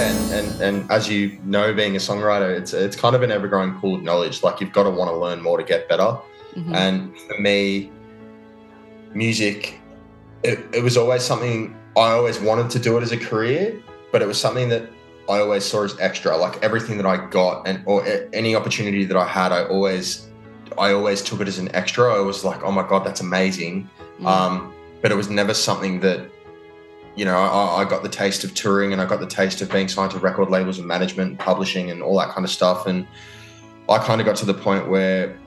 Yeah, and, and and as you know, being a songwriter, it's it's kind of an ever growing pool of knowledge. Like you've got to want to learn more to get better. Mhm. And for me, music, it, it was always something I always wanted to do it as a career, but it was something that I always saw as extra. Like everything that I got and or any opportunity that I had, I always I always took it as an extra. I was like, oh my god, that's amazing. Mm. Um, but it was never something that, you know, I, I got the taste of touring and I got the taste of being signed to record labels and management and publishing and all that kind of stuff. And I kind of got to the point where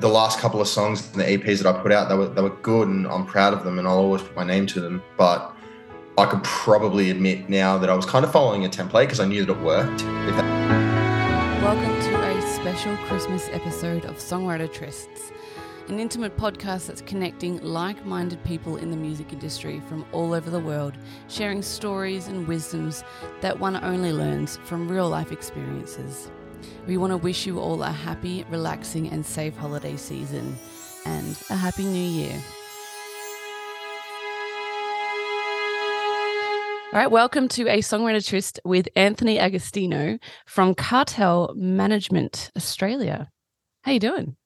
the last couple of songs and the EPs that I put out, they were, they were good and I'm proud of them and I'll always put my name to them. But I could probably admit now that I was kind of following a template because I knew that it worked. That Welcome to a special Christmas episode of Songwriter Trysts, an intimate podcast that's connecting like minded people in the music industry from all over the world, sharing stories and wisdoms that one only learns from real life experiences. We want to wish you all a happy, relaxing, and safe holiday season and a happy new year. All right, welcome to a songwriter tryst with Anthony Agostino from Cartel Management Australia. How you doing?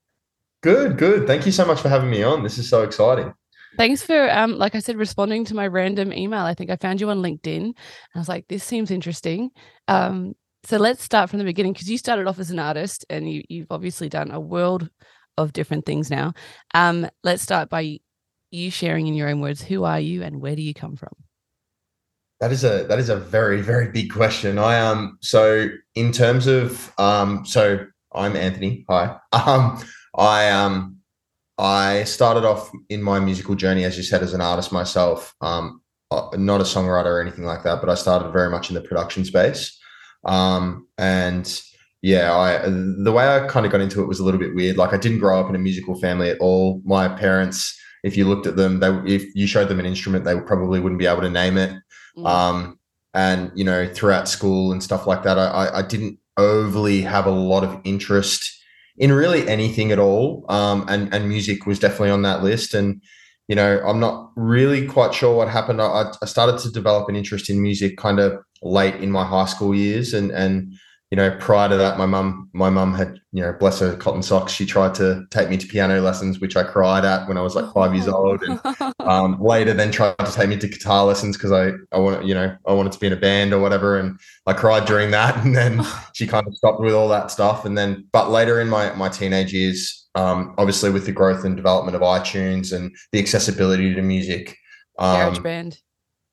Good, good. Thank you so much for having me on. This is so exciting. Thanks for, um, like I said, responding to my random email. I think I found you on LinkedIn. And I was like, this seems interesting. Um, so let's start from the beginning because you started off as an artist and you, you've obviously done a world of different things now. Um, let's start by you sharing in your own words who are you and where do you come from? That is a that is a very very big question. I um so in terms of um so I'm Anthony. Hi. Um I um I started off in my musical journey as you said as an artist myself. Um uh, not a songwriter or anything like that, but I started very much in the production space. Um and yeah, I the way I kind of got into it was a little bit weird. Like I didn't grow up in a musical family at all. My parents, if you looked at them, they if you showed them an instrument, they probably wouldn't be able to name it Mm. um, and you know throughout school and stuff like that I, I, I didn't overly have a lot of interest in really anything at all. Um, and and music was definitely on that list. And you know i'm not really quite sure what happened. I, I started to develop an interest in music kind of late in my high school years and and you know prior to that my mum my mum had you know bless her cotton socks. She tried to take me to piano lessons which i cried at when i was like five years old. And um, later then tried to take me to guitar lessons because I, I want you know I wanted to be in a band or whatever. And I cried during that and then she kind of stopped with all that stuff. And then but later in my my teenage years um, obviously with the growth and development of iTunes and the accessibility to music Garage um, band.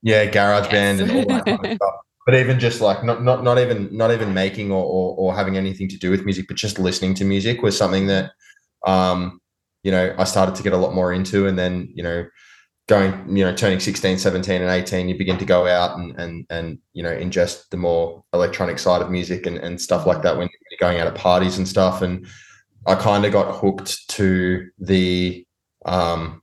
yeah garage band Yes. and all that kind of stuff but even just like not not not even not even making or, or or having anything to do with music but just listening to music was something that um you know I started to get a lot more into. And then you know going you know turning 16 17 and 18 you begin to go out and and and you know ingest the more electronic side of music and, and stuff like that when you're going out at parties and stuff. And i kind of got hooked to the um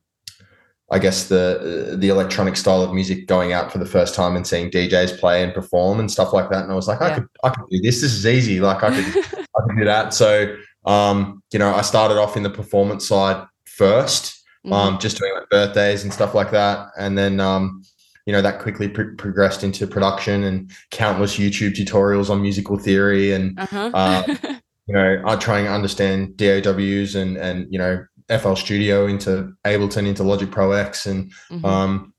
i guess the the electronic style of music going out for the first time and seeing djs play and perform and stuff like that and i was like i Yeah. could i could do this this is easy like i could I could do that. So, um, you know, I started off in the performance side first, Mhm. um, just doing like birthdays and stuff like that, and then, um, you know, that quickly pro- progressed into production and countless YouTube tutorials on musical theory, and uh-huh. uh, you know, I trying to understand DAWs and and you know FL Studio into Ableton into Logic Pro X, and Mhm. um,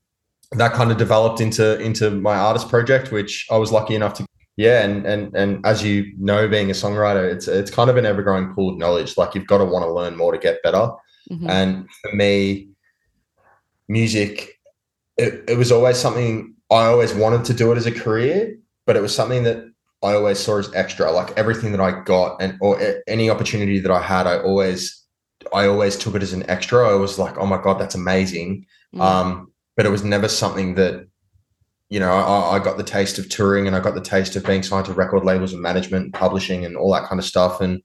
that kind of developed into into my artist project, which I was lucky enough to. Yeah, and and and as you know, being a songwriter, it's it's kind of an ever growing pool of knowledge. Like you've got to want to learn more to get better. Mhm. And for me, music, it, it was always something I always wanted to do it as a career, but it was something that I always saw as extra. Like everything that I got and or any opportunity that I had, I always I always took it as an extra. I was like, oh my god, that's amazing. Mhm. Um, but it was never something that you know I, I got the taste of touring and I got the taste of being signed to record labels and management and publishing and all that kind of stuff. And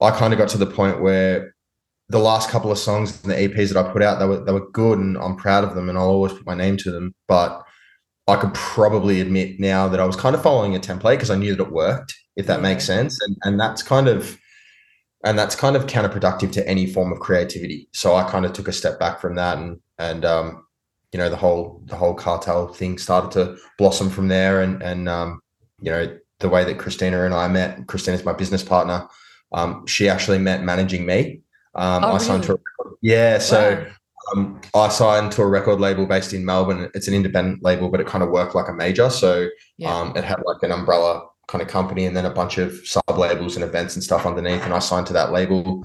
I kind of got to the point where the last couple of songs and the EPs that I put out, they were they were good and I'm proud of them and I'll always put my name to them. But I could probably admit now that I was kind of following a template because I knew that it worked, if that makes sense. And and that's kind of and that's kind of counterproductive to any form of creativity. So I kind of took a step back from that and and um, you know, the whole the whole cartel thing started to blossom from there and and um, you know, the way that Christina and I met, Christina's my business partner. Um, she actually met managing me. Um, oh, I signed really? to a, yeah, so wow. um, I signed to a record label based in Melbourne. It's an independent label, but it kind of worked like a major. So yeah. um, it had like an umbrella kind of company and then a bunch of sub labels and events and stuff underneath. And I signed to that label.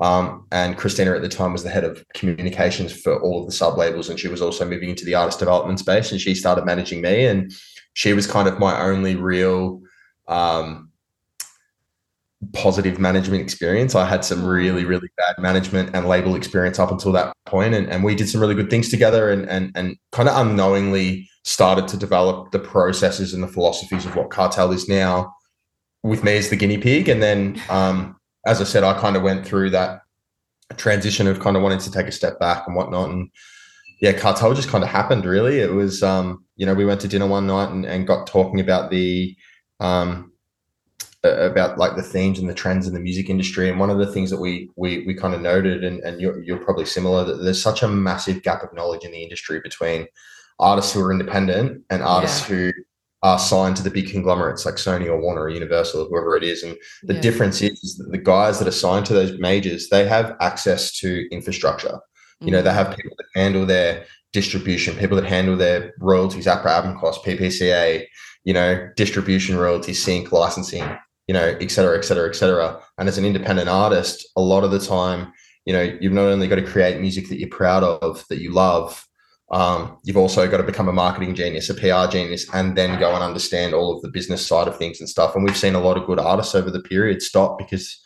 Um, and Christina at the time was the head of communications for all of the sub labels, and she was also moving into the artist development space. And she started managing me, and she was kind of my only real um, positive management experience. I had some really, mm. really bad management and label experience up until that point, and, and we did some really good things together, and and and kind of unknowingly started to develop the processes and the philosophies of what Cartel is now, with me as the guinea pig, and then. Um, as I said, I kind of went through that transition of kind of wanting to take a step back and whatnot. And yeah, cartel just kind of happened really. It was, um, you know, we went to dinner one night and, and got talking about the, um, about like the themes and the trends in the music industry. And one of the things that we we we kind of noted, and, and you're, you're probably similar, that there's such a massive gap of knowledge in the industry between artists who are independent and artists yeah. who are signed to the big conglomerates like Sony or Warner or Universal or whoever it is. And the yeah. difference is that the guys that are signed to those majors, they have access to infrastructure. Mm. You know, they mm. have people that handle their distribution, people that handle their royalties, APRA, AMCOS, PPCA, you know, distribution royalties, sync, licensing, you know, et cetera, et cetera, et cetera. And as an independent artist, a lot of the time, you know, you've not only got to create music that you're proud of, that you love, um, you've also got to become a marketing genius, a PR genius, and then go and understand all of the business side of things and stuff. And we've seen a lot of good artists over the period stop because,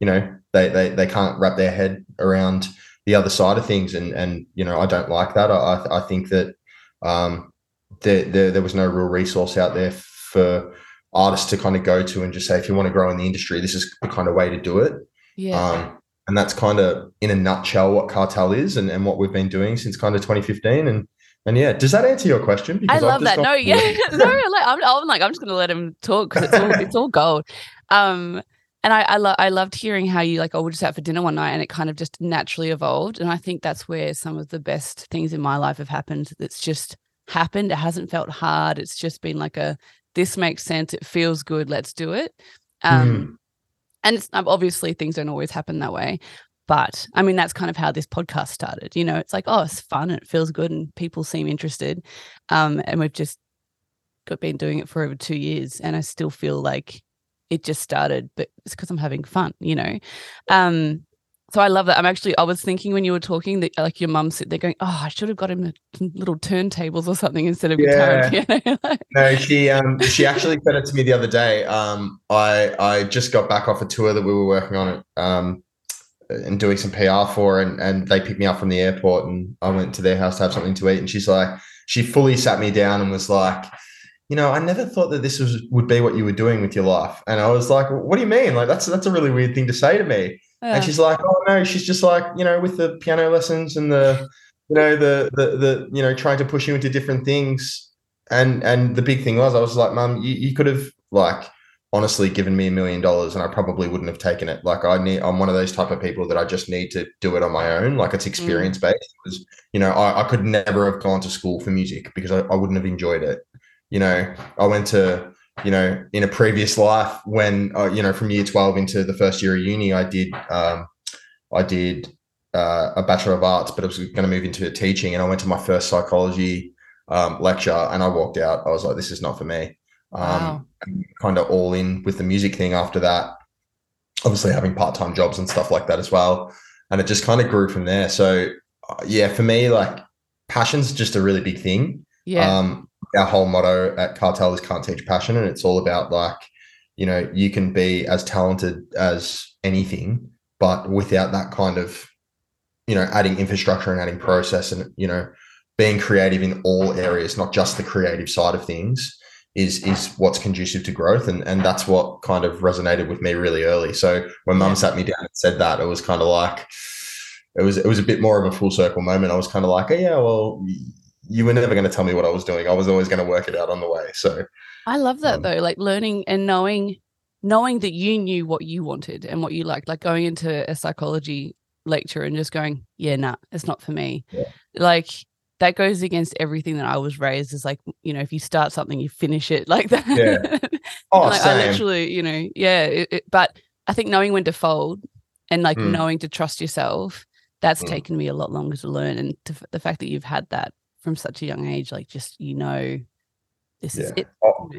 you know, they they, they can't wrap their head around the other side of things. And and you know, I don't like that. I I think that um, there, there there was no real resource out there for artists to kind of go to and just say, if you want to grow in the industry, this is the kind of way to do it. Yeah. Um, and that's kind of in a nutshell what cartel is and, and what we've been doing since kind of 2015 and and yeah does that answer your question? Because i love that. no yeah. No like I'm, I'm like i'm just gonna let him talk because it's all it's all gold. Um and I I, lo- I loved hearing how you like oh we're just out for dinner one night and it kind of just naturally evolved. And I think that's where some of the best things in my life have happened. That's just happened. It hasn't felt hard. It's just been like a this makes sense. It feels good. Let's do it. Um mm and um, obviously things don't always happen that way but i mean that's kind of how this podcast started you know it's like oh it's fun and it feels good and people seem interested um, and we've just got been doing it for over two years and i still feel like it just started but it's because i'm having fun you know? Um, so I love that. I'm actually, I was thinking when you were talking that like your mum sit there going, oh, I should have got him little turntables or something instead of yeah. guitar. No, she um she actually said it to me the other day. Um, I I just got back off a tour that we were working on um and doing some PR for, and and they picked me up from the airport, and I went to their house to have something to eat, and she's like, she fully sat me down and was like you know, I never thought that this was would be what you were doing with your life. And I was like, what do you mean? Like that's that's a really weird thing to say to me. Yeah. And she's like, oh no, she's just like, you know, with the piano lessons and the, you know, the the the you know, trying to push you into different things. And and the big thing was, I was like, Mum, you, you could have like honestly given me a million dollars and I probably wouldn't have taken it. Like I need, I'm one of those type of people that I just need to do it on my own. Like it's mm. experience based. Because you know, I, I could never have gone to school for music because I, I wouldn't have enjoyed it. You know, I went to you know, in a previous life when, uh, you know, from year 12 into the first year of uni, I did, um, I did uh, a Bachelor of Arts, but I was going to move into teaching. And I went to my first psychology um, lecture and I walked out. I was like, this is not for me. Um, wow. Kind of all in with the music thing after that. Obviously, having part time jobs and stuff like that as well. And it just kind of grew from there. So, uh, yeah, for me, like passion's just a really big thing. Yeah. Um, our whole motto at Cartel is can't teach passion. And it's all about like, you know, you can be as talented as anything, but without that kind of, you know, adding infrastructure and adding process and, you know, being creative in all areas, not just the creative side of things, is is what's conducive to growth. And and that's what kind of resonated with me really early. So when mum sat me down and said that, it was kind of like it was it was a bit more of a full circle moment. I was kind of like, oh, yeah, well, you were never going to tell me what I was doing. I was always going to work it out on the way. So I love that um, though, like learning and knowing knowing that you knew what you wanted and what you liked, like going into a psychology lecture and just going, yeah, nah, it's not for me. Yeah. Like that goes against everything that I was raised as like, you know, if you start something, you finish it like that. Yeah. Oh, like, same. I literally, you know, yeah. It, it, but I think knowing when to fold and like Mm. knowing to trust yourself, that's Mm. taken me a lot longer to learn. And to, the fact that you've had that from such a young age, like just, you know, this is it. Oh,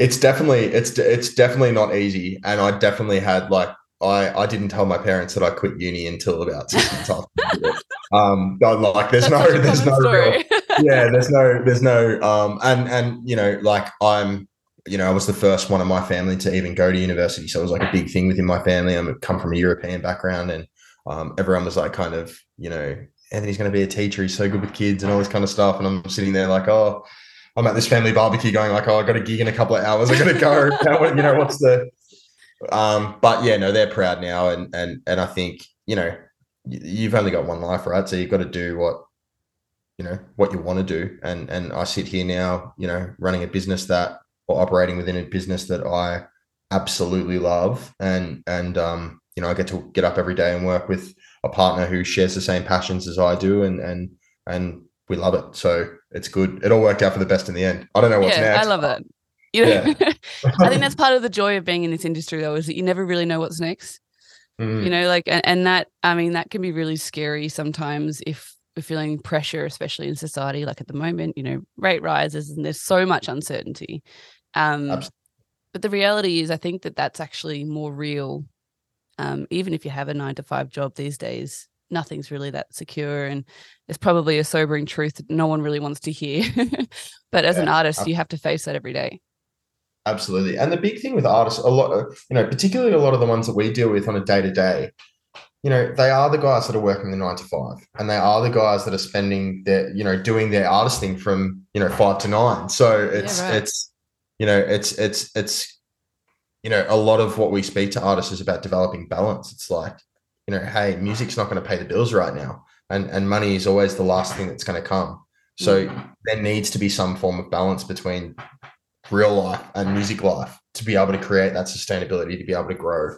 it's definitely it's it's definitely not easy and i definitely had like i i didn't tell my parents that i quit uni until about six months after um but, like there's That's no there's no real, yeah there's no there's no um and and you know like i'm you know i was the first one in my family to even go to university so it was like a big thing within my family. I'm come from a european background and um everyone was like kind of you know anthony's going to be a teacher he's so good with kids and all this kind of stuff and i'm sitting there like oh i'm at this family barbecue going like oh i got a gig in a couple of hours i gotta go. You know what's the um but yeah no they're proud now and and and i think you know you've only got one life right? So you've got to do what you know what you want to do and and i sit here now you know running a business that or operating within a business that i absolutely love and and um you know i get to get up every day and work with a partner who shares the same passions as i do and and and we love it so it's good it all worked out for the best in the end i don't know what's yeah, next I love it. You know, Yeah. I think that's part of the joy of being in this industry, though, is that you never really know what's next. Mm, You know, like, and, and that, I mean, that can be really scary sometimes if we're feeling pressure, especially in society. Like at the moment, you know, rate rises and there's so much uncertainty. Um, Abs- but the reality is, I think that that's actually more real. Um, even if you have a nine to five job these days, nothing's really that secure. And it's probably a sobering truth that no one really wants to hear. but as an Yeah, artist, you have to face that every day. Absolutely. And the big thing with artists, a lot, of, you know, particularly a lot of the ones that we deal with on a day to day, you know, they are the guys that are working the nine to five and they are the guys that are spending their, you know, doing their artist thing from, you know, five to nine. So it's, right. it's, you know, it's, it's, it's, you know, a lot of what we speak to artists is about developing balance. It's like, you know, hey, music's not going to pay the bills right now. And, and money is always the last thing that's going to come. So mm. there needs to be some form of balance between real life and music life to be able to create that sustainability to be able to grow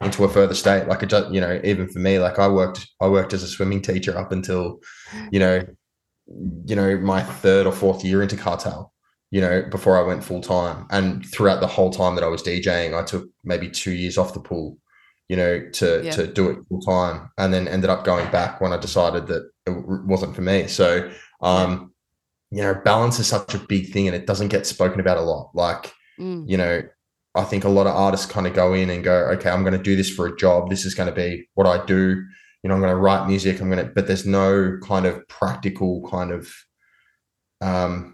into a further state like it just you know even for me like i worked i worked as a swimming teacher up until you know you know my third or fourth year into cartel you know before i went full time and throughout the whole time that i was djing i took maybe two years off the pool you know to Yeah. to do it full time and then ended up going back when i decided that it wasn't for me so um you know balance is such a big thing and it doesn't get spoken about a lot like Mm. you know, I think a lot of artists kind of go in and go, okay, I'm going to do this for a job. This is going to be what I do. You know, I'm going to write music. I'm going to, but there's no kind of practical kind of um,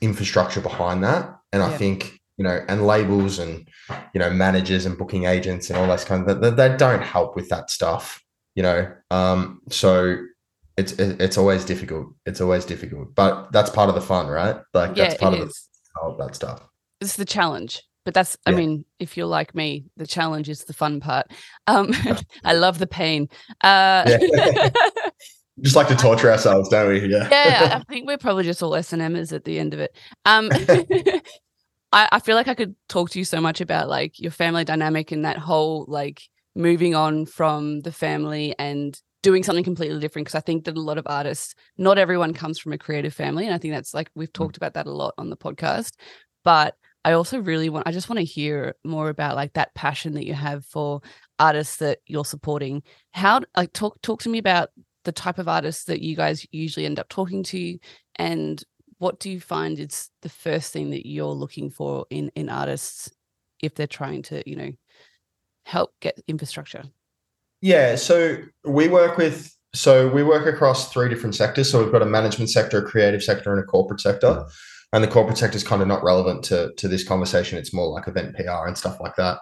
infrastructure behind that. And I Yeah. think, you know, and labels and, you know, managers and booking agents and all that kind of, that they don't help with that stuff, you know. Um, so it's, it- it's always difficult. It's always difficult, but that's part of the fun, right? Like Yeah, that's part of the, all that stuff. It's the challenge. But that's, I mean, if you're like me, the challenge is the fun part. Um, I love the pain. Uh, Yeah. just like to torture ourselves, don't we? Yeah. yeah, I think we're probably just all S and Mers at the end of it. Um, I, I feel like I could talk to you so much about like your family dynamic and that whole like moving on from the family and doing something completely different. Because I think that a lot of artists, not everyone comes from a creative family, and I think that's like we've talked about that a lot on the podcast. But I also really want, I just want to hear more about like that passion that you have for artists that you're supporting. How like talk talk to me about the type of artists that you guys usually end up talking to and what do you find is the first thing that you're looking for in in artists if they're trying to you know help get infrastructure Yeah. So we work with, so we work across three different sectors. So we've got a management sector, a creative sector, and a corporate sector. And the corporate sector is kind of not relevant to, to this conversation. It's more like event PR and stuff like that.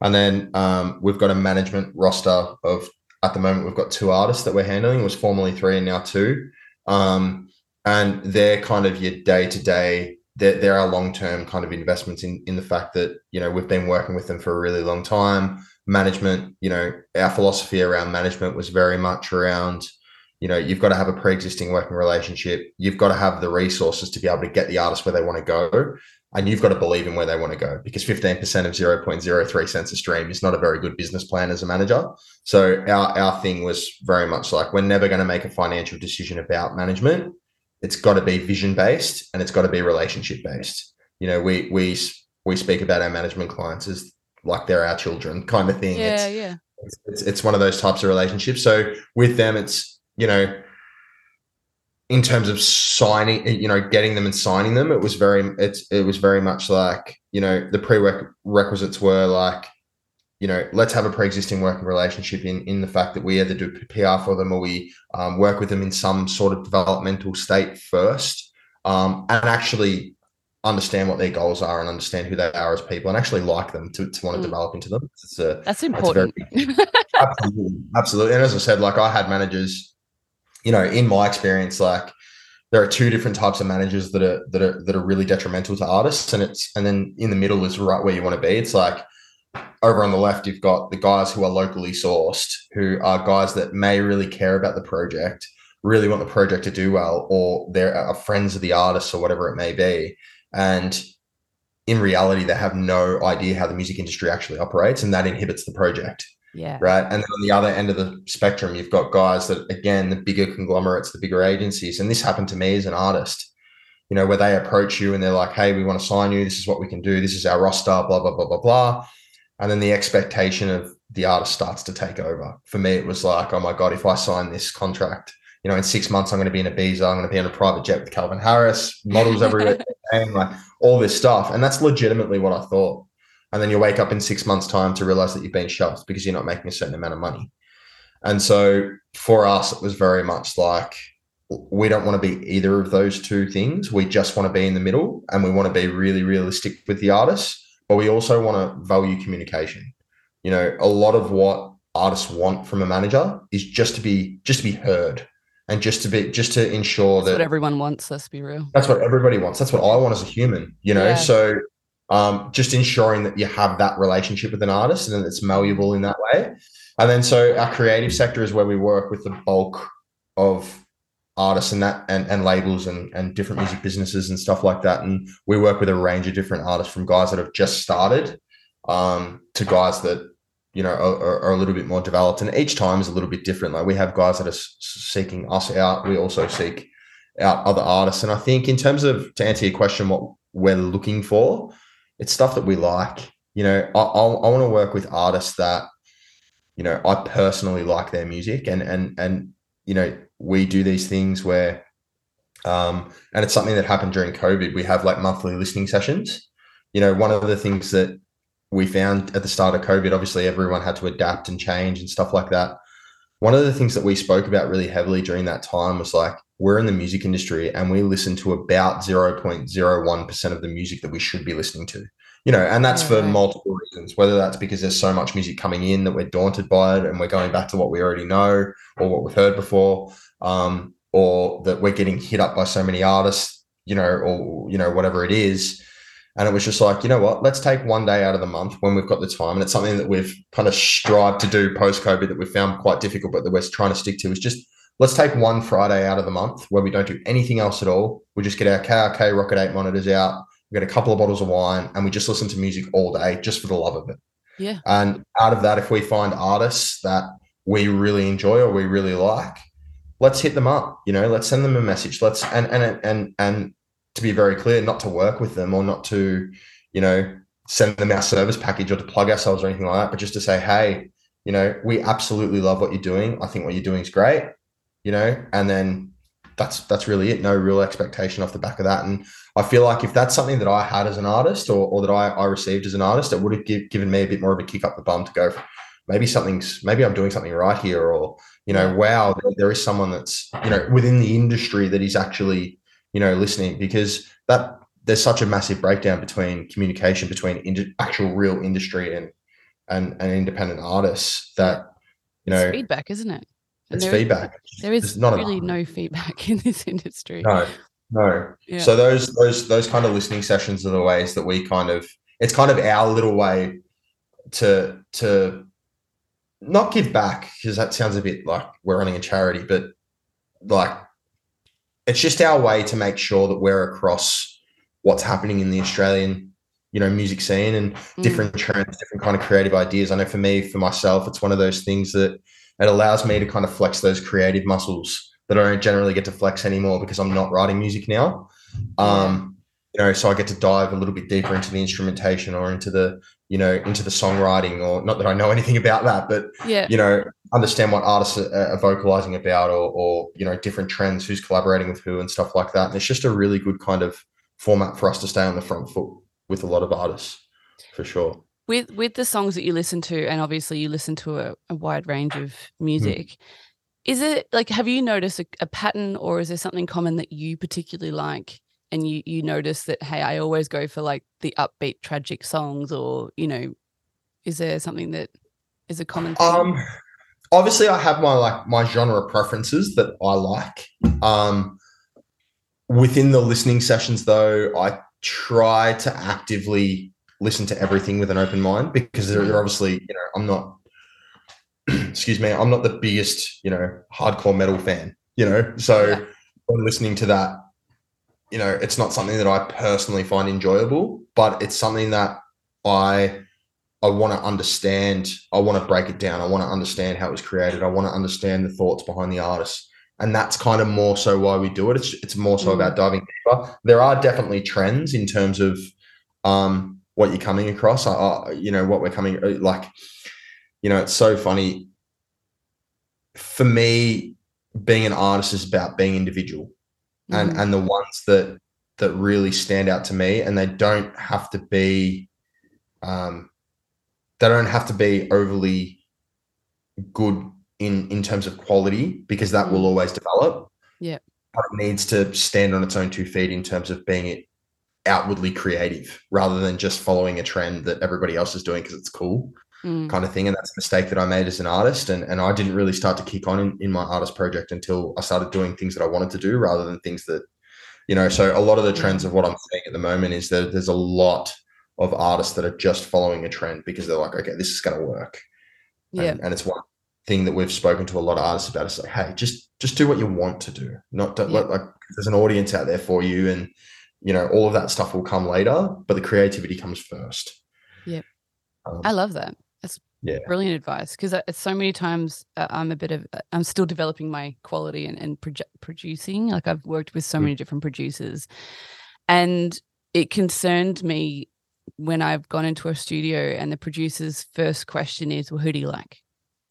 And then um, we've got a management roster of, at the moment, we've got two artists that we're handling. It was formerly three and now two. Um, and they're kind of your day to day. There, there are our long term kind of investments in in the fact that you know we've been working with them for a really long time. Management, you know, our philosophy around management was very much around, you know you've got to have a pre-existing working relationship you've got to have the resources to be able to get the artist where they want to go and you've got to believe in where they want to go because 15% of 0.03 cents a stream is not a very good business plan as a manager. So our, our thing was very much like we're never going to make a financial decision about management. It's got to be vision based and it's got to be relationship based you know we we we speak about our management clients as like they're our children kind of thing. Yeah, it's, yeah. it's, it's one of those types of relationships. So with them it's you know in terms of signing you know getting them and signing them it was very it's it was very much like you know the prerequisites were like you know let's have a pre-existing working relationship in in the fact that we either do pr for them or we um, work with them in some sort of developmental state first um, and actually understand what their goals are and understand who they are as people and actually like them to, to want to Mm. develop into them it's a That's very important. absolutely, absolutely. And as I said, like I had managers, you know, in my experience, like there are two different types of managers that are that are that are really detrimental to artists, and it's and then in the middle is right where you want to be. It's like over on the left, you've got the guys who are locally sourced, who are guys that may really care about the project, really want the project to do well, or they're friends of the artist or whatever it may be, and in reality, they have no idea how the music industry actually operates, and that inhibits the project yeah. right? And then on the other end of the spectrum, you've got guys that, again, the bigger conglomerates, the bigger agencies. And this happened to me as an artist, you know, where they approach you and they're like, hey, we want to sign you. This is what we can do. This is our roster, blah, blah, blah, blah, blah. And then the expectation of the artist starts to take over. For me, it was like, oh my God, if I sign this contract, you know, in six months, I'm going to be in Ibiza. I'm going to be on a private jet with Calvin Harris, models everywhere, and like all this stuff. And that's legitimately what I thought and then you wake up in six months' time to realize that you've been shelved because you're not making a certain amount of money. And so for us, it was very much like we don't want to be either of those two things. We just want to be in the middle and we want to be really realistic with the artists, but we also want to value communication. You know, a lot of what artists want from a manager is just to be just to be heard and just to be just to ensure That's that what everyone wants, let's be real. that's what everybody wants. That's what I want as a human, you know. Yeah. So um, just ensuring that you have that relationship with an artist and that it's malleable in that way. And then so our creative sector is where we work with the bulk of artists and that and, and labels and, and different music businesses and stuff like that. And we work with a range of different artists from guys that have just started um, to guys that you know are, are- a little bit more developed. And each time is a little bit different. Like we have guys that are seeking us out. We also seek out other artists. And I think in terms of to answer your question, what we're looking for, it's stuff that we like. You know, I, I, I want to work with artists that, you know, I personally like their music, and and and you know, we do these things where, um, and it's something that happened during COVID. We have like monthly listening sessions. You know, one of the things that we found at the start of COVID, obviously everyone had to adapt and change and stuff like that. One of the things that we spoke about really heavily during that time was like, we're in the music industry and we listen to about 0.01% of the music that we should be listening to. You know, and that's for multiple reasons, whether that's because there's so much music coming in that we're daunted by it and we're going back to what we already know or what we've heard before, um, or that we're getting hit up by so many artists, you know, or, you know, whatever it is. And it was just like, you know what, let's take one day out of the month when we've got the time. And it's something that we've kind of strived to do post COVID that we found quite difficult, but that we're trying to stick to is just let's take one Friday out of the month where we don't do anything else at all. We just get our KRK Rokit 8 monitors out, we get a couple of bottles of wine, and we just listen to music all day just for the love of it. Yeah. And out of that, if we find artists that we really enjoy or we really like, let's hit them up. You know, let's send them a message. Let's and and and and to be very clear, not to work with them or not to, you know, send them our service package or to plug ourselves or anything like that, but just to say, hey, you know, we absolutely love what you're doing. I think what you're doing is great. You know, and then that's that's really it. No real expectation off the back of that. And I feel like if that's something that I had as an artist or, or that I, I received as an artist, it would have give, given me a bit more of a kick up the bum to go, maybe something's, maybe I'm doing something right here. Or, you know, wow, there, is someone that's, you know, within the industry that is actually, you know, listening because that there's such a massive breakdown between communication between ind- actual real industry and, and, and independent artists that, you know, it's feedback, isn't it? And it's there is- feedback. There is There's not really enough. no feedback in this industry. No, no. Yeah. So those those those kind of listening sessions are the ways that we kind of it's kind of our little way to to not give back because that sounds a bit like we're running a charity, but like it's just our way to make sure that we're across what's happening in the Australian you know music scene and mm. different trends different kind of creative ideas i know for me for myself it's one of those things that it allows me to kind of flex those creative muscles that i don't generally get to flex anymore because i'm not writing music now. Um you know so i get to dive a little bit deeper into the instrumentation or into the you know into the songwriting or not that i know anything about that but yeah. you know understand what artists are, are vocalizing about or or you know different trends who's collaborating with who and stuff like that. And it's just a really good kind of format for us to stay on the front foot with a lot of artists for sure. With with the songs that you listen to, and obviously you listen to a, a wide range of music. Mm. Is it like have you noticed a, a pattern, or is there something common that you particularly like? and you you notice that hey i always go for like the upbeat tragic songs or you know is there something that is a common thing? um obviously i have my like my genre preferences that i like um within the listening sessions though i try to actively listen to everything with an open mind because they're, they're obviously, you know, I'm not, excuse me, I'm not the biggest, you know, hardcore metal fan, you know, so yeah. when listening to that, you know, it's not something that I personally find enjoyable, but it's something that I I want to understand. I want to break it down. I want to understand how it was created. I want to understand the thoughts behind the artist and that's kind of more so why we do it. It's it's more so mm. about diving deeper. There are definitely trends in terms of um, what you're coming across. Uh, you know what we're coming uh, like. You know, it's so funny. For me, being an artist is about being individual, mm. and and the ones that that really stand out to me, and they don't have to be, um, they don't have to be overly good in in terms of quality because that will mm. always develop. Yeah. But it needs to stand on its own two feet in terms of being it outwardly creative rather than just following a trend that everybody else is doing because it's cool mm. kind of thing. And that's a mistake that I made as an artist. And, and I didn't really start to kick on in, in my artist project until I started doing things that I wanted to do rather than things that, you know, so a lot of the trends of what I'm seeing at the moment is that there's a lot of artists that are just following a trend because they're like, okay, this is going to work. Yeah. And, and it's one thing that we've spoken to a lot of artists about is like, hey, just just do what you want to do. Not to, yeah. like, like there's an audience out there for you, and you know all of that stuff will come later, but the creativity comes first. Yeah, um, I love that. That's yeah. brilliant advice because it's so many times uh, I'm a bit of uh, I'm still developing my quality and, and proje- producing. Like I've worked with so mm. many different producers, and it concerned me when I've gone into a studio and the producer's first question is, "Well, who do you like?"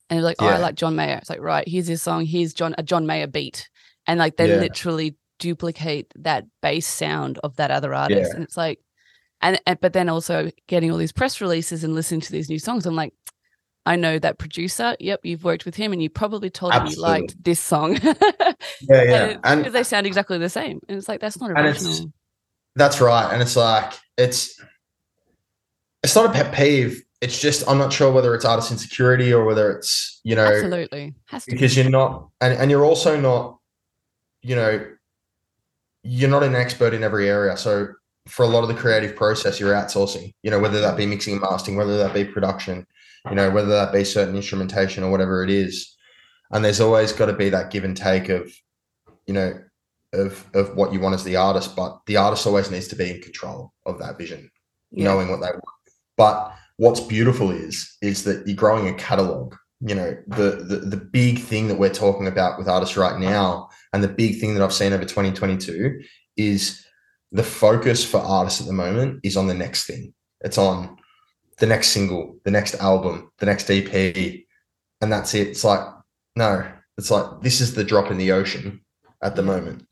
and they're like, oh, I like John Mayer. It's like, right, here's his song. Here's John a John Mayer beat, and like they yeah. literally duplicate that bass sound of that other artist, yeah. and it's like, and, and but then also getting all these press releases and listening to these new songs, I'm like. I know that producer. Yep, you've worked with him, and you probably told Absolutely. him you liked this song. yeah, yeah, and because they sound exactly the same, and it's like that's not original. That's right, and it's like it's it's not a pet peeve it's just I'm not sure whether it's artist insecurity or whether it's you know absolutely because you're not and, and you're also not you know you're not an expert in every area. So for a lot of the creative process you're outsourcing you know whether that be mixing and mastering whether that be production you know whether that be certain instrumentation or whatever it is. And there's always got to be that give and take of you know of of what you want as the artist but the artist always needs to be in control of that vision yeah. knowing what they want. But what's beautiful is is that you're growing a catalog you know the, the the big thing that we're talking about with artists right now and the big thing that i've seen over 2022 is the focus for artists at the moment is on the next thing. It's on the next single the next album the next ep and that's it. It's like no it's like this is the drop in the ocean at the moment.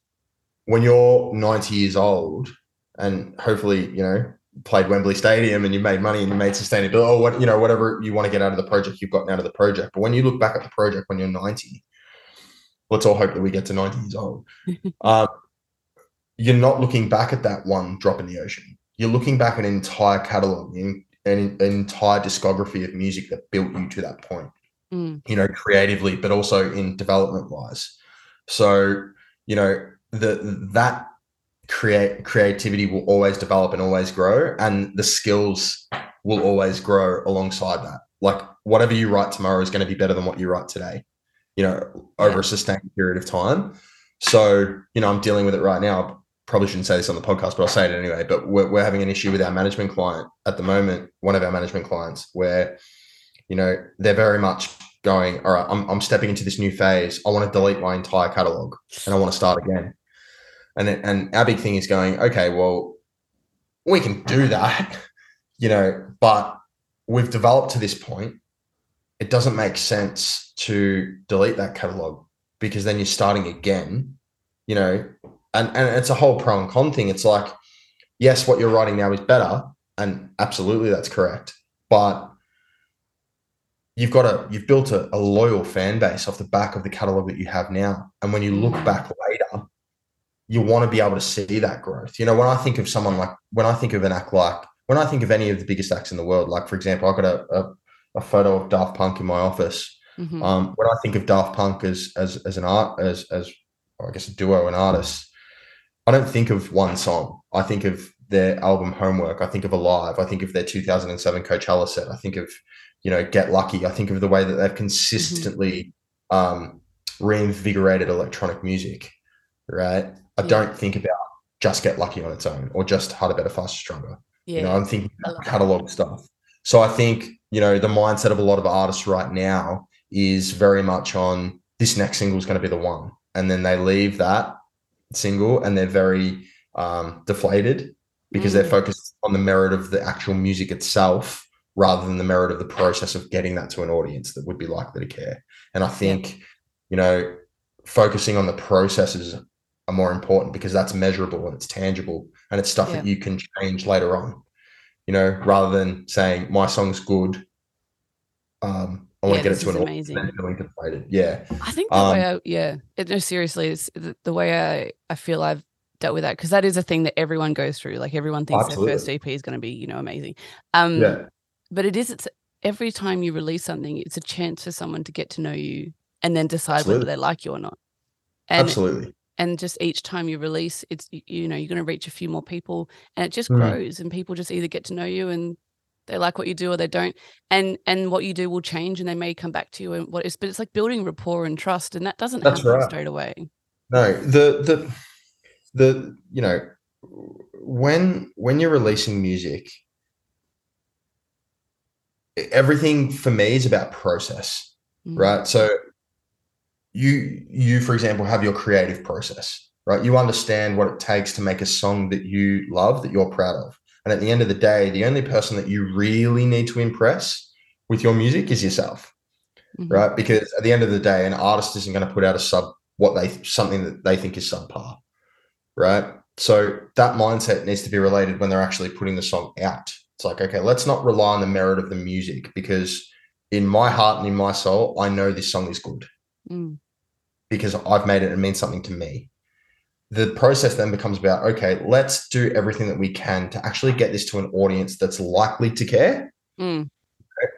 When you're 90 years old and hopefully you know played Wembley Stadium and you made money and you made sustainability or what you know whatever you want to get out of the project you've gotten out of the project. But when you look back at the project when you're 90, let's all hope that we get to 90 years old. um, you're not looking back at that one drop in the ocean. You're looking back at an entire catalog, an, an entire discography of music that built you to that point. Mm. You know, creatively, but also in development wise. So, you know, the that create creativity will always develop and always grow and the skills will always grow alongside that like whatever you write tomorrow is going to be better than what you write today you know over yeah. a sustained period of time So, you know, I'm dealing with it right now. Probably shouldn't say this on the podcast, but I'll say it anyway. But we're, we're having an issue with our management client at the moment, one of our management clients, where, you know, they're very much going, all right, I'm, I'm stepping into this new phase. I want to delete my entire catalog and I want to start again. And, and our big thing is going, okay, well, we can do that, you know, but we've developed to this point. It doesn't make sense to delete that catalog because then you're starting again, you know, and, and it's a whole pro and con thing. It's like, yes, what you're writing now is better. And absolutely that's correct. But you've got a you've built a, a loyal fan base off the back of the catalog that you have now. And when you look back later, you want to be able to see that growth. You know, when I think of someone like when I think of an act like when I think of any of the biggest acts in the world, like for example, I've got a, a, a photo of Daft Punk in my office Mm-hmm. Um, when I think of Daft Punk as as as an art as as I guess a duo and artist, I don't think of one song. I think of their album Homework. I think of Alive. I think of their 2007 Coachella set. I think of you know Get Lucky. I think of the way that they've consistently mm-hmm. um, reinvigorated electronic music. Right. I yeah. don't think about just Get Lucky on its own or just Harder, Better, Faster, Stronger. Yeah. You know, I'm thinking catalog stuff. So I think you know the mindset of a lot of artists right now is very much on this next single is going to be the one. And then they leave that single and they're very um, deflated because mm. they're focused on the merit of the actual music itself rather than the merit of the process of getting that to an audience that would be likely to care. And I think, you know, focusing on the processes are more important because that's measurable and it's tangible and it's stuff yeah. that you can change later on, you know, rather than saying my song's good. Um, I want yeah, to get it to an amazing. feeling deflated. Yeah. I think the um, way I, yeah, it, no, seriously, it's the, the, way I, I feel I've dealt with that because that is a thing that everyone goes through. Like everyone thinks absolutely. their first EP is going to be, you know, amazing. Um, yeah. But it is, it's every time you release something, it's a chance for someone to get to know you and then decide absolutely. whether they like you or not. And, absolutely. And just each time you release, it's, you know, you're going to reach a few more people and it just mm. grows and people just either get to know you and they like what you do or they don't and and what you do will change and they may come back to you and what is but it's like building rapport and trust and that doesn't That's happen right. straight away no the the the you know when when you're releasing music everything for me is about process mm-hmm. right so you you for example have your creative process right you understand what it takes to make a song that you love that you're proud of and at the end of the day, the only person that you really need to impress with your music is yourself, mm-hmm. right? Because at the end of the day, an artist isn't going to put out a sub what they something that they think is subpar, right? So that mindset needs to be related when they're actually putting the song out. It's like, okay, let's not rely on the merit of the music because in my heart and in my soul, I know this song is good mm. because I've made it and means something to me. The process then becomes about okay let's do everything that we can to actually get this to an audience that's likely to care. Mm.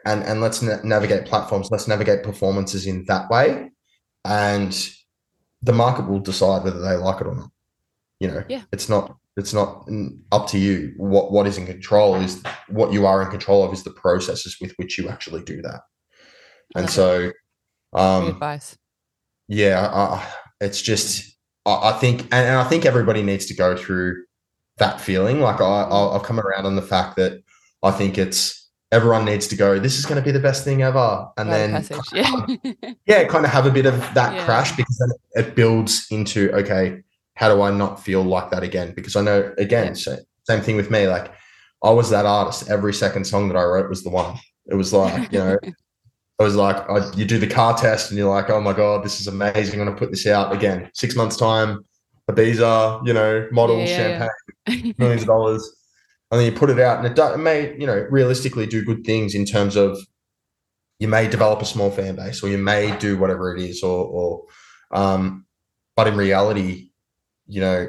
and and let's na- navigate platforms let's navigate performances in that way. And the market will decide whether they like it or not you know? Yeah. it's not it's not up to you. What what is in control is what you are in control of is the processes with which you actually do that. And so um advice yeah uh, it's just I, I think, and I think everybody needs to go through that feeling. Like I, I've come around on the fact that I think it's everyone needs to go. This is going to be the best thing ever, and then passage, yeah, yeah, kind of have a bit of that yeah. crash because then it builds into okay, how do I not feel like that again? Because I know again, yeah. so, same thing with me. Like I was that artist. Every second song that I wrote was the one. It was like you know. I was like, I, you do the car test and you're like, oh my God, this is amazing. I'm going to put this out again. Six months' time, But these are, you know, models, yeah, champagne, millions of dollars. And then you put it out and it, do, it may, you know, realistically do good things in terms of you may develop a small fan base or you may do whatever it is or, or um, but in reality, you know,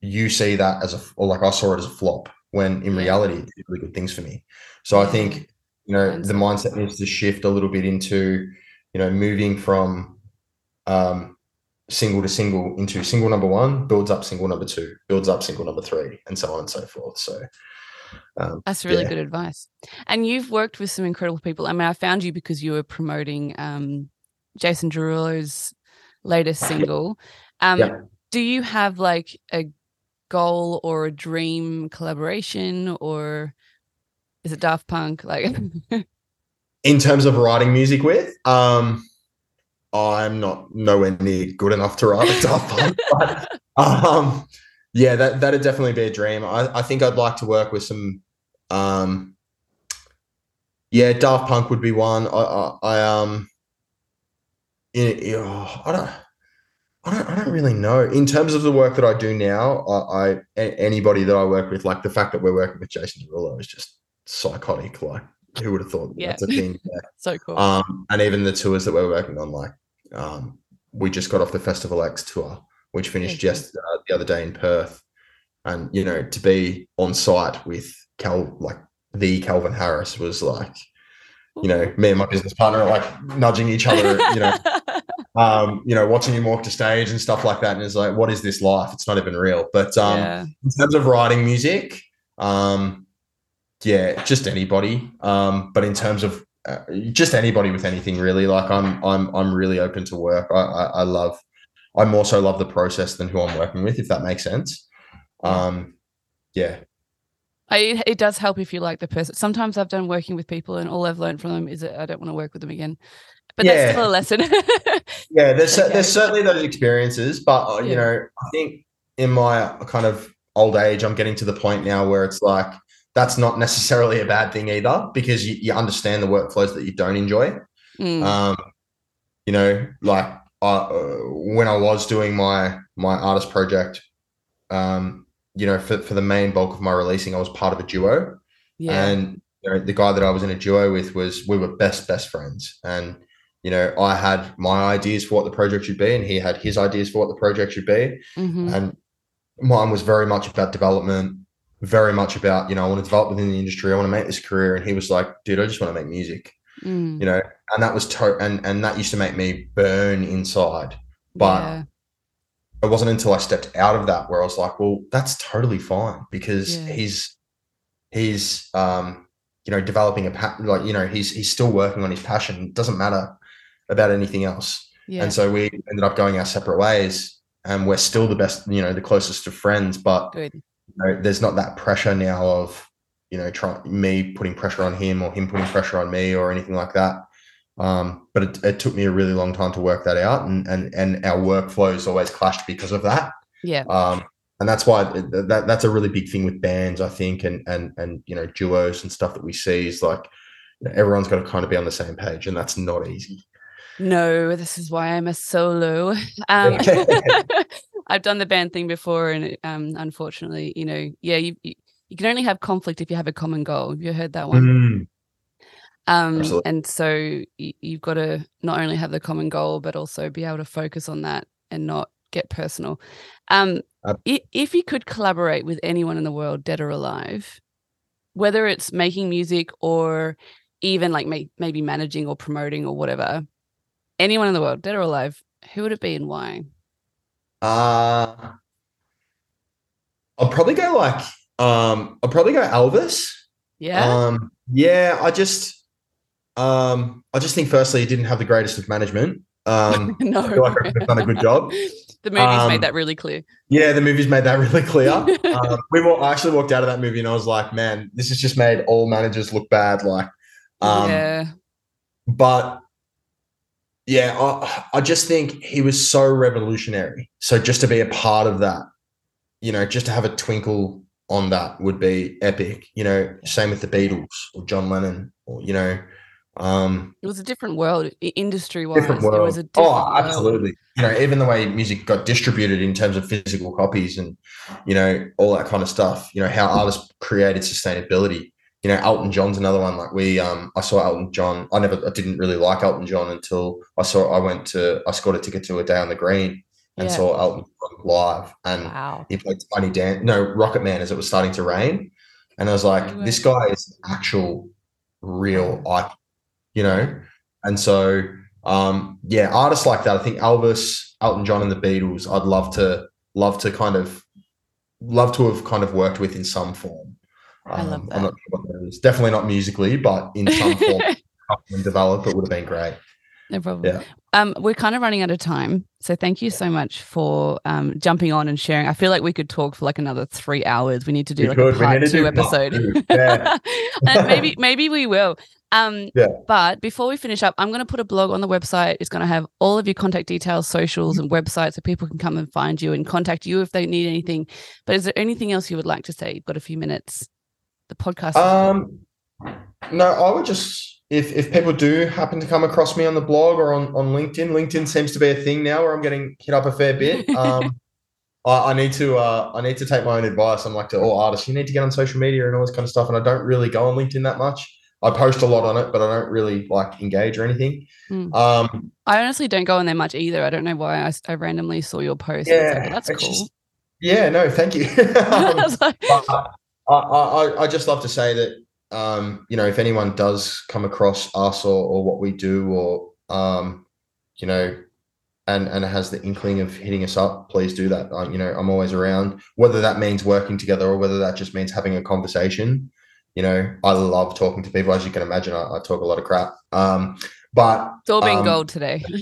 you see that as a, or like I saw it as a flop when in reality, it did really good things for me. So I think you know the mindset needs to shift a little bit into you know moving from um, single to single into single number one builds up single number two builds up single number three and so on and so forth. So um, that's really yeah. good advice. And you've worked with some incredible people. I mean i found you because you were promoting um, jason derulo's latest single. Um, Yeah. do you have like a goal or a dream collaboration, or is it Daft Punk? Like, in terms of writing music with, um, I'm not nowhere near good enough to write a Daft Punk, but um, yeah, that that'd definitely be a dream. I, I think I'd like to work with some, um, yeah, Daft Punk would be one. I, I, I um, in, oh, I don't. I don't, I don't really know. In terms of the work that I do now, I anybody that I work with, like the fact that we're working with Jason Derulo is just psychotic. Like, who would have thought Yeah. that's a thing? Yeah. so cool. Um, and even the tours that we're working on, like um, we just got off the Festival X tour, which finished Okay. just uh, the other day in Perth, and you know to be on site with Cal, like the Calvin Harris, was like, you know, me and my business partner are like nudging each other, you know, um, you know, watching him walk to stage and stuff like that, and it's like, what is this life? It's not even real. But um, yeah. in terms of writing music, um, yeah, just anybody. Um, but in terms of uh, just anybody with anything, really, like I'm, I'm, I'm really open to work. I, I, I love, I more so love the process than who I'm working with, if that makes sense. Um, yeah, I, it does help if you like the person. Sometimes I've done working with people, and all I've learned from them is that I don't want to work with them again. But that's still a lesson. yeah. There's Okay. there's certainly those experiences, but uh, Yeah. you know, I think in my kind of old age, I'm getting to the point now where it's like that's not necessarily a bad thing either, because you, you understand the workflows that you don't enjoy. Mm, Um, you know, like uh, when I was doing my my artist project, um, you know, for, for the main bulk of my releasing, I was part of a duo, yeah. and you know, the guy that I was in a duo with was we were best best friends, and you know, I had my ideas for what the project should be, and he had his ideas for what the project should be, Mhm. and mine was very much about development, very much about you know, I want to develop within the industry, I want to make this career, and he was like, dude, I just want to make music Mm, you know and that was to and and that used to make me burn inside but yeah. it wasn't until i stepped out of that where i was like well that's totally fine because Yeah. he's he's um you know developing a pa- like you know he's he's still working on his passion it doesn't matter about anything else yeah. and so we ended up going our separate ways and we're still the best you know the closest of friends but Good. You know, there's not that pressure now of you know try, me putting pressure on him or him putting pressure on me or anything like that um, but it, it took me a really long time to work that out and and and our workflows always clashed because of that Yeah. um, and that's why that that's a really big thing with bands i think and and and you know duos and stuff that we see is like you know, everyone's got to kind of be on the same page and that's not easy No, this is why I'm a solo. Um, I've done the band thing before, and um, unfortunately, you know, yeah, you, you you can only have conflict if you have a common goal. Have you heard that one? Mm, Um, Absolutely. and so y- you've got to not only have the common goal, but also be able to focus on that and not get personal. Um, i- if you could collaborate with anyone in the world, dead or alive, whether it's making music or even like may- maybe managing or promoting or whatever, anyone in the world, dead or alive, who would it be and why? Uh i'll probably go like um i'll probably go elvis Yeah. Um, yeah, I just, um, I just think firstly he didn't have the greatest of management. Um, no. I feel like I've done a good job. the movie's Um, made that really clear. Yeah, the movie's made that really clear. um, we wa- I actually walked out of that movie and I was like, man, this has just made all managers look bad. Like, um, yeah. but yeah, I, I just think he was so revolutionary. So just to be a part of that, you know, just to have a twinkle on that would be epic. You know, same with the Beatles or John Lennon or you know, um, It was a different world, industry wise. different It world. was a different oh, world. absolutely. You know, even the way music got distributed in terms of physical copies and you know all that kind of stuff. You know how artists created sustainability. You know, Elton John's another one. Like we, um, I saw Elton John. I never, I didn't really like Elton John until I saw. I went to, I scored a ticket to a day on the green and Yeah. saw Elton John live, and Wow. he played Tiny Dan, no Rocket Man, as it was starting to rain, and I was like, No this guy is an actual, real icon, you know. And so, um, yeah, artists like that. I think Elvis, Elton John, and the Beatles. I'd love to, love to kind of, love to have kind of worked with in some form. I love Um, that. I'm not sure what that is. Definitely not musically, but in some form, them develop. It would have been great. No problem. Yeah. Um, we're kind of running out of time. So thank you so much for um, jumping on and sharing. I feel like we could talk for like another three hours. We need to do we like could. a part two episode. Two. Yeah. and maybe maybe we will. Um, yeah. But before we finish up, I'm going to put a blog on the website. It's going to have all of your contact details, socials, and websites, so people can come and find you and contact you if they need anything. But is there anything else you would like to say? You've got a few minutes. The podcast. Um, no, I would just if if people do happen to come across me on the blog or on, on LinkedIn, LinkedIn seems to be a thing now where I'm getting hit up a fair bit. Um, I, I, need to uh, I need to take my own advice. I'm like to all artists, you need to get on social media and all this kind of stuff. And I don't really go on LinkedIn that much. I post a lot on it, but I don't really like engage or anything. Mm. Um, I honestly don't go on there much either. I don't know why. I, I randomly saw your post. Yeah, like, that's cool. Just, yeah, no, thank you. um, I, I, I just love to say that um, you know, if anyone does come across us or, or what we do, or um, you know, and and has the inkling of hitting us up, please do that. Um, you know, I'm always around. Whether that means working together or whether that just means having a conversation. You know, I love talking to people. As you can imagine, I, I talk a lot of crap. Um, but it's all been um, gold today.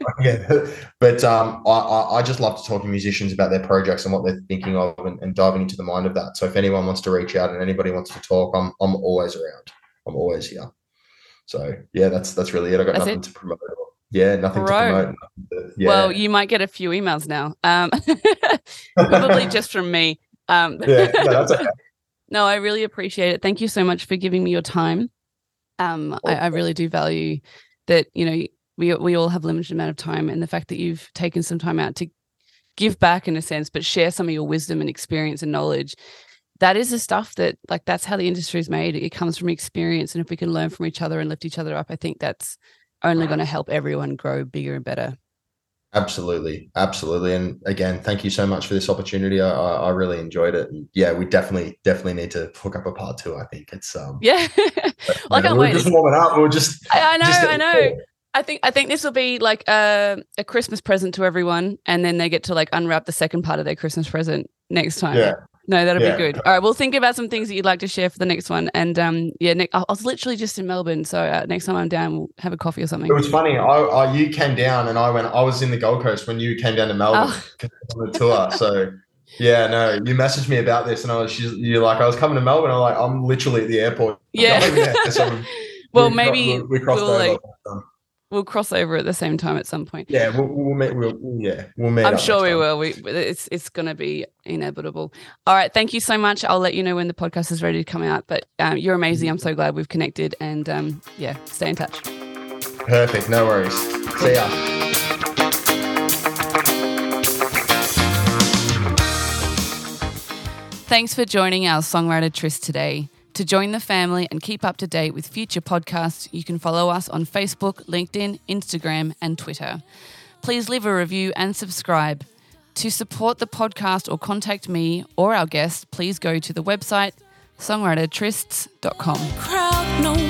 yeah, but um, I, I just love to talk to musicians about their projects and what they're thinking of, and, and, diving into the mind of that. So if anyone wants to reach out and anybody wants to talk, I'm I'm always around. I'm always here. So yeah, that's that's really it. I got that's nothing it. to promote. Yeah, nothing Bro. to promote. To, yeah. Well, you might get a few emails now. Um, probably just from me. Um, yeah, no, that's okay. no, I really appreciate it. Thank you so much for giving me your time. Um, I, I really do value that you know we we all have limited amount of time, and the fact that you've taken some time out to give back in a sense, but share some of your wisdom and experience and knowledge. That is the stuff that like that's how the industry is made. It comes from experience, and if we can learn from each other and lift each other up, I think that's only going to help everyone grow bigger and better. Absolutely, absolutely, and again, thank you so much for this opportunity. I, I really enjoyed it. And yeah, we definitely, definitely need to hook up a part two. I think it's um yeah, like I we're just warming up. We're just I, I know, just I know. I think I think this will be like a, a Christmas present to everyone, and then they get to like unwrap the second part of their Christmas present next time. Yeah, no, that'll yeah. be good. All right, we'll think about some things that you'd like to share for the next one. And um, yeah, Nick, I was literally just in Melbourne, so uh, next time I'm down, we'll have a coffee or something. It was funny. I, I, you came down, and I went. I was in the Gold Coast when you came down to Melbourne oh. on the tour. So yeah, no, you messaged me about this, and I was you're like, I was coming to Melbourne. I'm like, I'm literally at the airport. Yeah. so well, we, maybe we, we crossed we'll over. Like, we'll cross over at the same time at some point. Yeah, we'll, we'll meet. We'll, yeah, we'll meet. I'm sure we time. will. We, it's it's going to be inevitable. All right, thank you so much. I'll let you know when the podcast is ready to come out. But um, you're amazing. I'm so glad we've connected, and um, yeah, stay in touch. Perfect. No worries. See ya. Thanks for joining our songwriter tryst today. To join the family and keep up to date with future podcasts, you can follow us on Facebook, LinkedIn, Instagram, and Twitter. Please leave a review and subscribe. To support the podcast or contact me or our guests, please go to the website songwritertrysts.com. Crowd, no